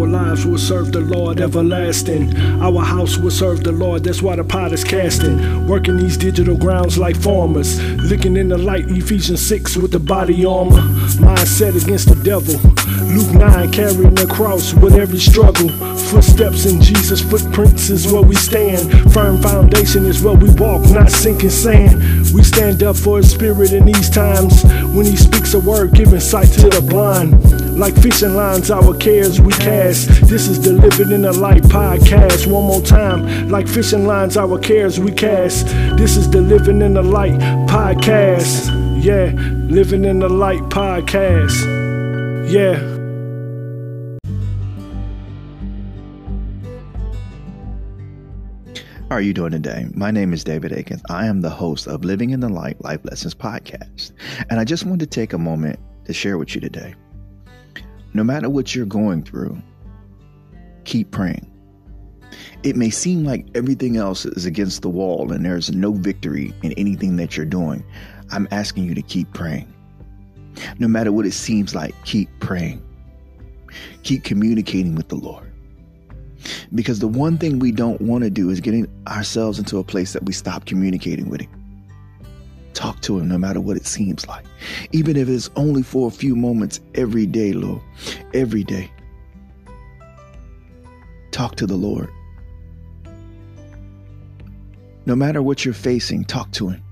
Our lives will serve the Lord everlasting. Our house will serve the Lord, that's why the pot is casting. Working these digital grounds like farmers. Looking in the light, Ephesians 6 with the body armor. Mindset against the devil. Luke 9 carrying the cross with every struggle. Footsteps in Jesus' footprints is where we stand. Firm foundation is where we walk, not sinking sand. We stand up for his spirit in these times. When he speaks a word, giving sight to the blind. Like fishing lines, our cares we cast. This is the Living in the Light podcast. One more time. Like fishing lines, our cares we cast. This is the Living in the Light podcast. Yeah, Living in the Light podcast. Yeah. How are you doing today? My name is David Akins. I am the host of Living in the Light Life Lessons podcast. And I just wanted to take a moment to share with you today. No matter what you're going through, keep praying. It may seem like everything else is against the wall and there's no victory in anything that you're doing. I'm asking you to keep praying. No matter what it seems like, keep praying. Keep communicating with the Lord. Because the one thing we don't want to do is getting ourselves into a place that we stop communicating with Him. Talk to Him no matter what it seems like. Even if it's only for a few moments every day, Lord. Every day. Talk to the Lord. No matter what you're facing, talk to Him.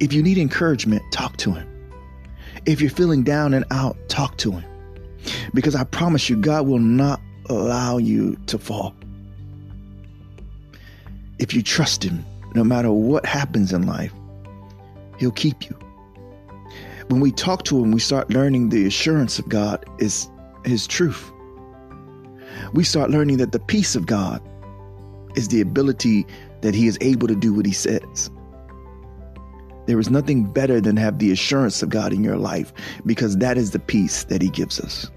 If you need encouragement, talk to Him. If you're feeling down and out, talk to Him. Because I promise you, God will not allow you to fall. If you trust Him, no matter what happens in life, He'll keep you. When we talk to Him, we start learning the assurance of God is His truth. We start learning that the peace of God is the ability that He is able to do what He says. There is nothing better than have the assurance of God in your life because that is the peace that He gives us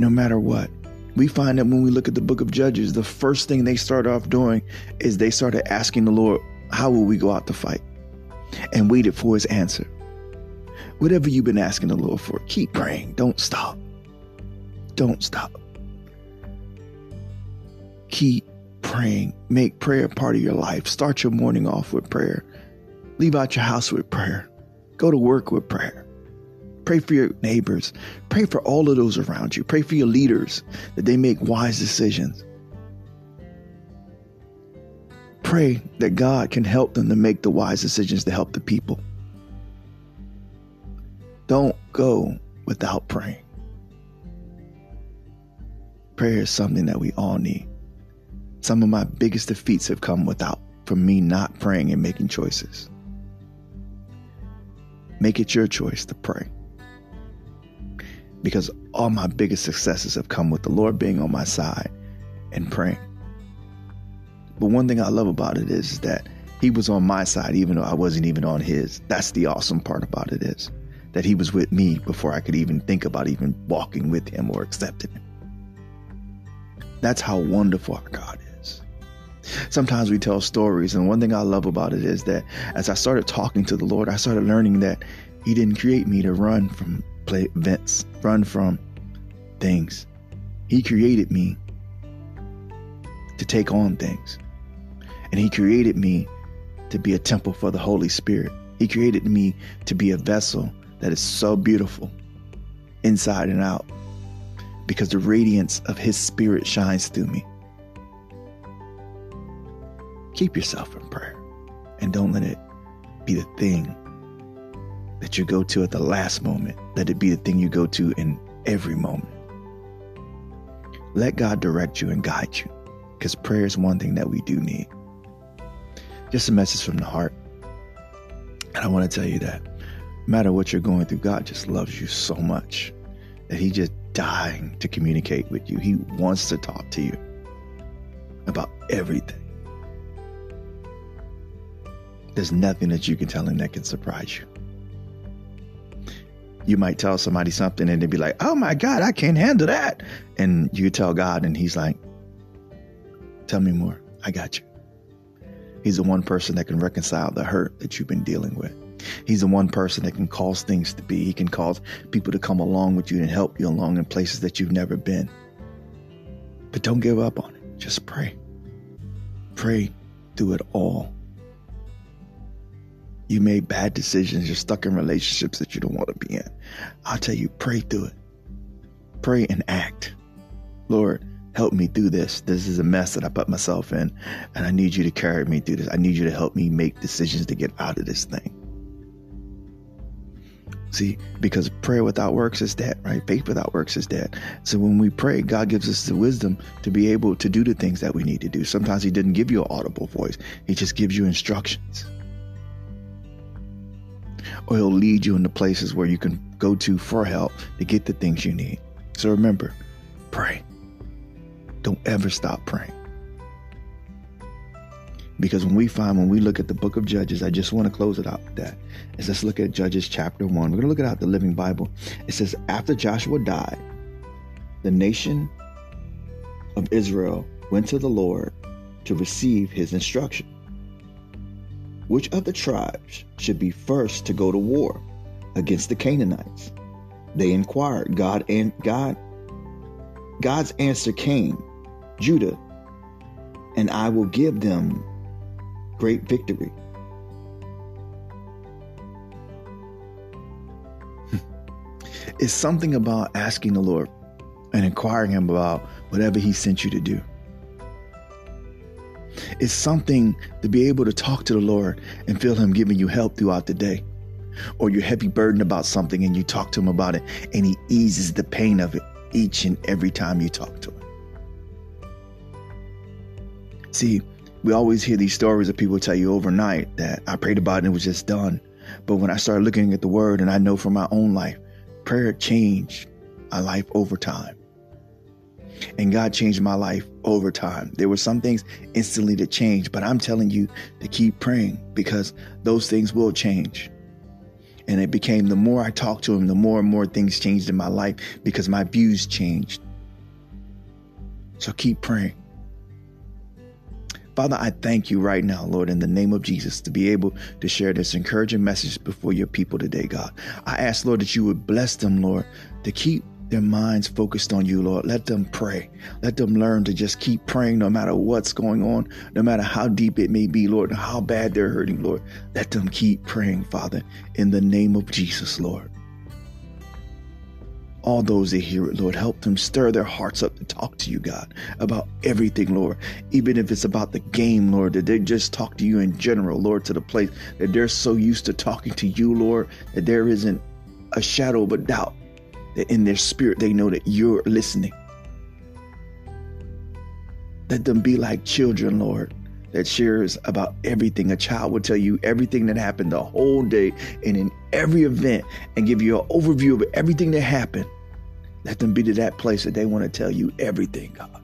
no matter what. We find that when we look at the book of Judges, the first thing they start off doing is they started asking the Lord, How will we go out to fight? And waited for his answer. Whatever you've been asking the Lord for, keep praying. Don't stop. Don't stop. Keep praying. Make prayer part of your life. Start your morning off with prayer. Leave out your house with prayer. Go to work with prayer. Pray for your neighbors. Pray for all of those around you. Pray for your leaders that they make wise decisions. Pray that God can help them to make the wise decisions to help the people. Don't go without praying. Prayer is something that we all need. Some of my biggest defeats have come without from me not praying and making choices. Make it your choice to pray because all my biggest successes have come with the Lord being on my side and praying. But one thing I love about it is that he was on my side even though I wasn't even on his. That's the awesome part about it is that he was with me before I could even think about even walking with him or accepting him. That's how wonderful our God is. Sometimes we tell stories, and one thing I love about it is that as I started talking to the Lord, I started learning that He didn't create me to run from play events, run from things. He created me to take on things. And He created me to be a temple for the Holy Spirit. He created me to be a vessel that is so beautiful inside and out because the radiance of His Spirit shines through me. Keep yourself in prayer and don't let it be the thing that you go to at the last moment. Let it be the thing you go to in every moment. Let God direct you and guide you because prayer is one thing that we do need. Just a message from the heart. And I want to tell you that no matter what you're going through, God just loves you so much that He just dying to communicate with you. He wants to talk to you about everything. There's nothing that you can tell Him that can surprise you you might tell somebody something and they'd be like, oh my God, I can't handle that. And you tell God, and He's like, tell me more. I got you. He's the one person that can reconcile the hurt that you've been dealing with. He's the one person that can cause things to be. He can cause people to come along with you and help you along in places that you've never been. But don't give up on it. Just pray. Pray through it all. You made bad decisions. You're stuck in relationships that you don't want to be in. I'll tell you, pray through it. Pray and act. Lord, help me through this. This is a mess that I put myself in, and I need you to carry me through this. I need you to help me make decisions to get out of this thing. See, because prayer without works is dead, right? Faith without works is dead. So when we pray, God gives us the wisdom to be able to do the things that we need to do. Sometimes He didn't give you an audible voice, He just gives you instructions. Or He'll lead you into places where you can go to for help to get the things you need. So remember, pray. Don't ever stop praying. Because when we find, when we look at the book of Judges, I just want to close it out with that. Is let's look at Judges chapter 1. We're going to look at out the Living Bible. It says, After Joshua died, the nation of Israel went to the Lord to receive his instruction. Which of the tribes should be first to go to war against the Canaanites? They inquired. God and God God's answer came, Judah, and I will give them great victory. Hmm. it's something about asking the Lord and inquiring Him about whatever He sent you to do. It's something to be able to talk to the Lord and feel Him giving you help throughout the day. Or you're heavy burdened about something and you talk to Him about it and He eases the pain of it each and every time you talk to Him. See, we always hear these stories of people tell you overnight that I prayed about it and it was just done. But when I started looking at the word and I know from my own life, prayer changed my life over time. And God changed my life over time. There were some things instantly that changed, but I'm telling you to keep praying because those things will change. And it became the more I talked to him, the more and more things changed in my life because my views changed. So keep praying. Father, I thank you right now, Lord, in the name of Jesus, to be able to share this encouraging message before your people today, God. I ask, Lord, that you would bless them, Lord, to keep their minds focused on you, Lord. Let them pray. Let them learn to just keep praying no matter what's going on, no matter how deep it may be, Lord, and how bad they're hurting, Lord. Let them keep praying, Father, in the name of Jesus, Lord all those that hear it, Lord. Help them stir their hearts up to talk to you, God, about everything, Lord. Even if it's about the game, Lord, that they just talk to you in general, Lord, to the place that they're so used to talking to you, Lord, that there isn't a shadow of a doubt that in their spirit they know that you're listening. Let them be like children, Lord, that shares about everything. A child will tell you everything that happened the whole day and in every event and give you an overview of everything that happened. Let them be to that place that they want to tell you everything, God.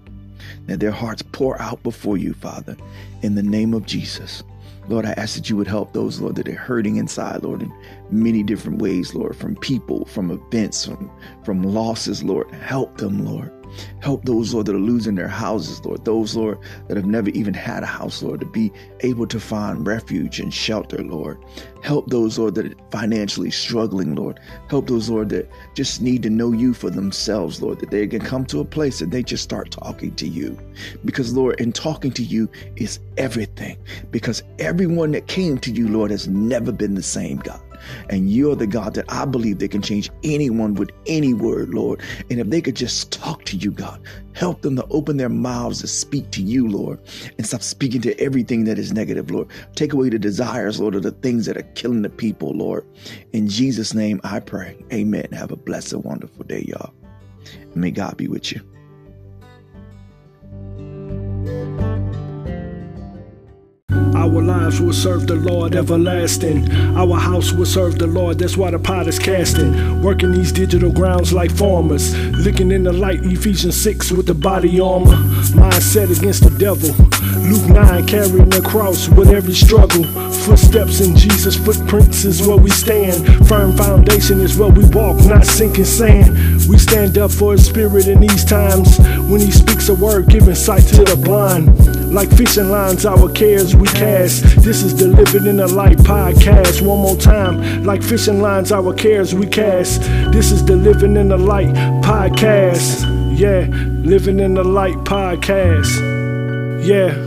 That their hearts pour out before you, Father, in the name of Jesus. Lord, I ask that you would help those, Lord, that are hurting inside, Lord, in many different ways, Lord, from people, from events, from, from losses, Lord. Help them, Lord. Help those, Lord, that are losing their houses, Lord. Those, Lord, that have never even had a house, Lord, to be able to find refuge and shelter, Lord. Help those, Lord, that are financially struggling, Lord. Help those, Lord, that just need to know you for themselves, Lord, that they can come to a place that they just start talking to you. Because, Lord, in talking to you is everything. Because everyone that came to you, Lord, has never been the same, God. And you're the God that I believe that can change anyone with any word, Lord. And if they could just talk to you, God, help them to open their mouths to speak to you, Lord, and stop speaking to everything that is negative, Lord. Take away the desires, Lord, of the things that are killing the people, Lord. In Jesus' name I pray. Amen. Have a blessed, wonderful day, y'all. And may God be with you. Our lives will serve the Lord everlasting. Our house will serve the Lord, that's why the pot is casting. Working these digital grounds like farmers. Looking in the light, Ephesians 6 with the body armor. Mindset against the devil. Luke 9, carrying the cross with every struggle. Footsteps in Jesus' footprints is where we stand. Firm foundation is where we walk, not sinking sand. We stand up for His Spirit in these times. When He speaks a word, giving sight to the blind. Like fishing lines, our cares we cast. This is the Living in the Light podcast. One more time. Like fishing lines, our cares we cast. This is the Living in the Light podcast. Yeah, Living in the Light podcast. Yeah.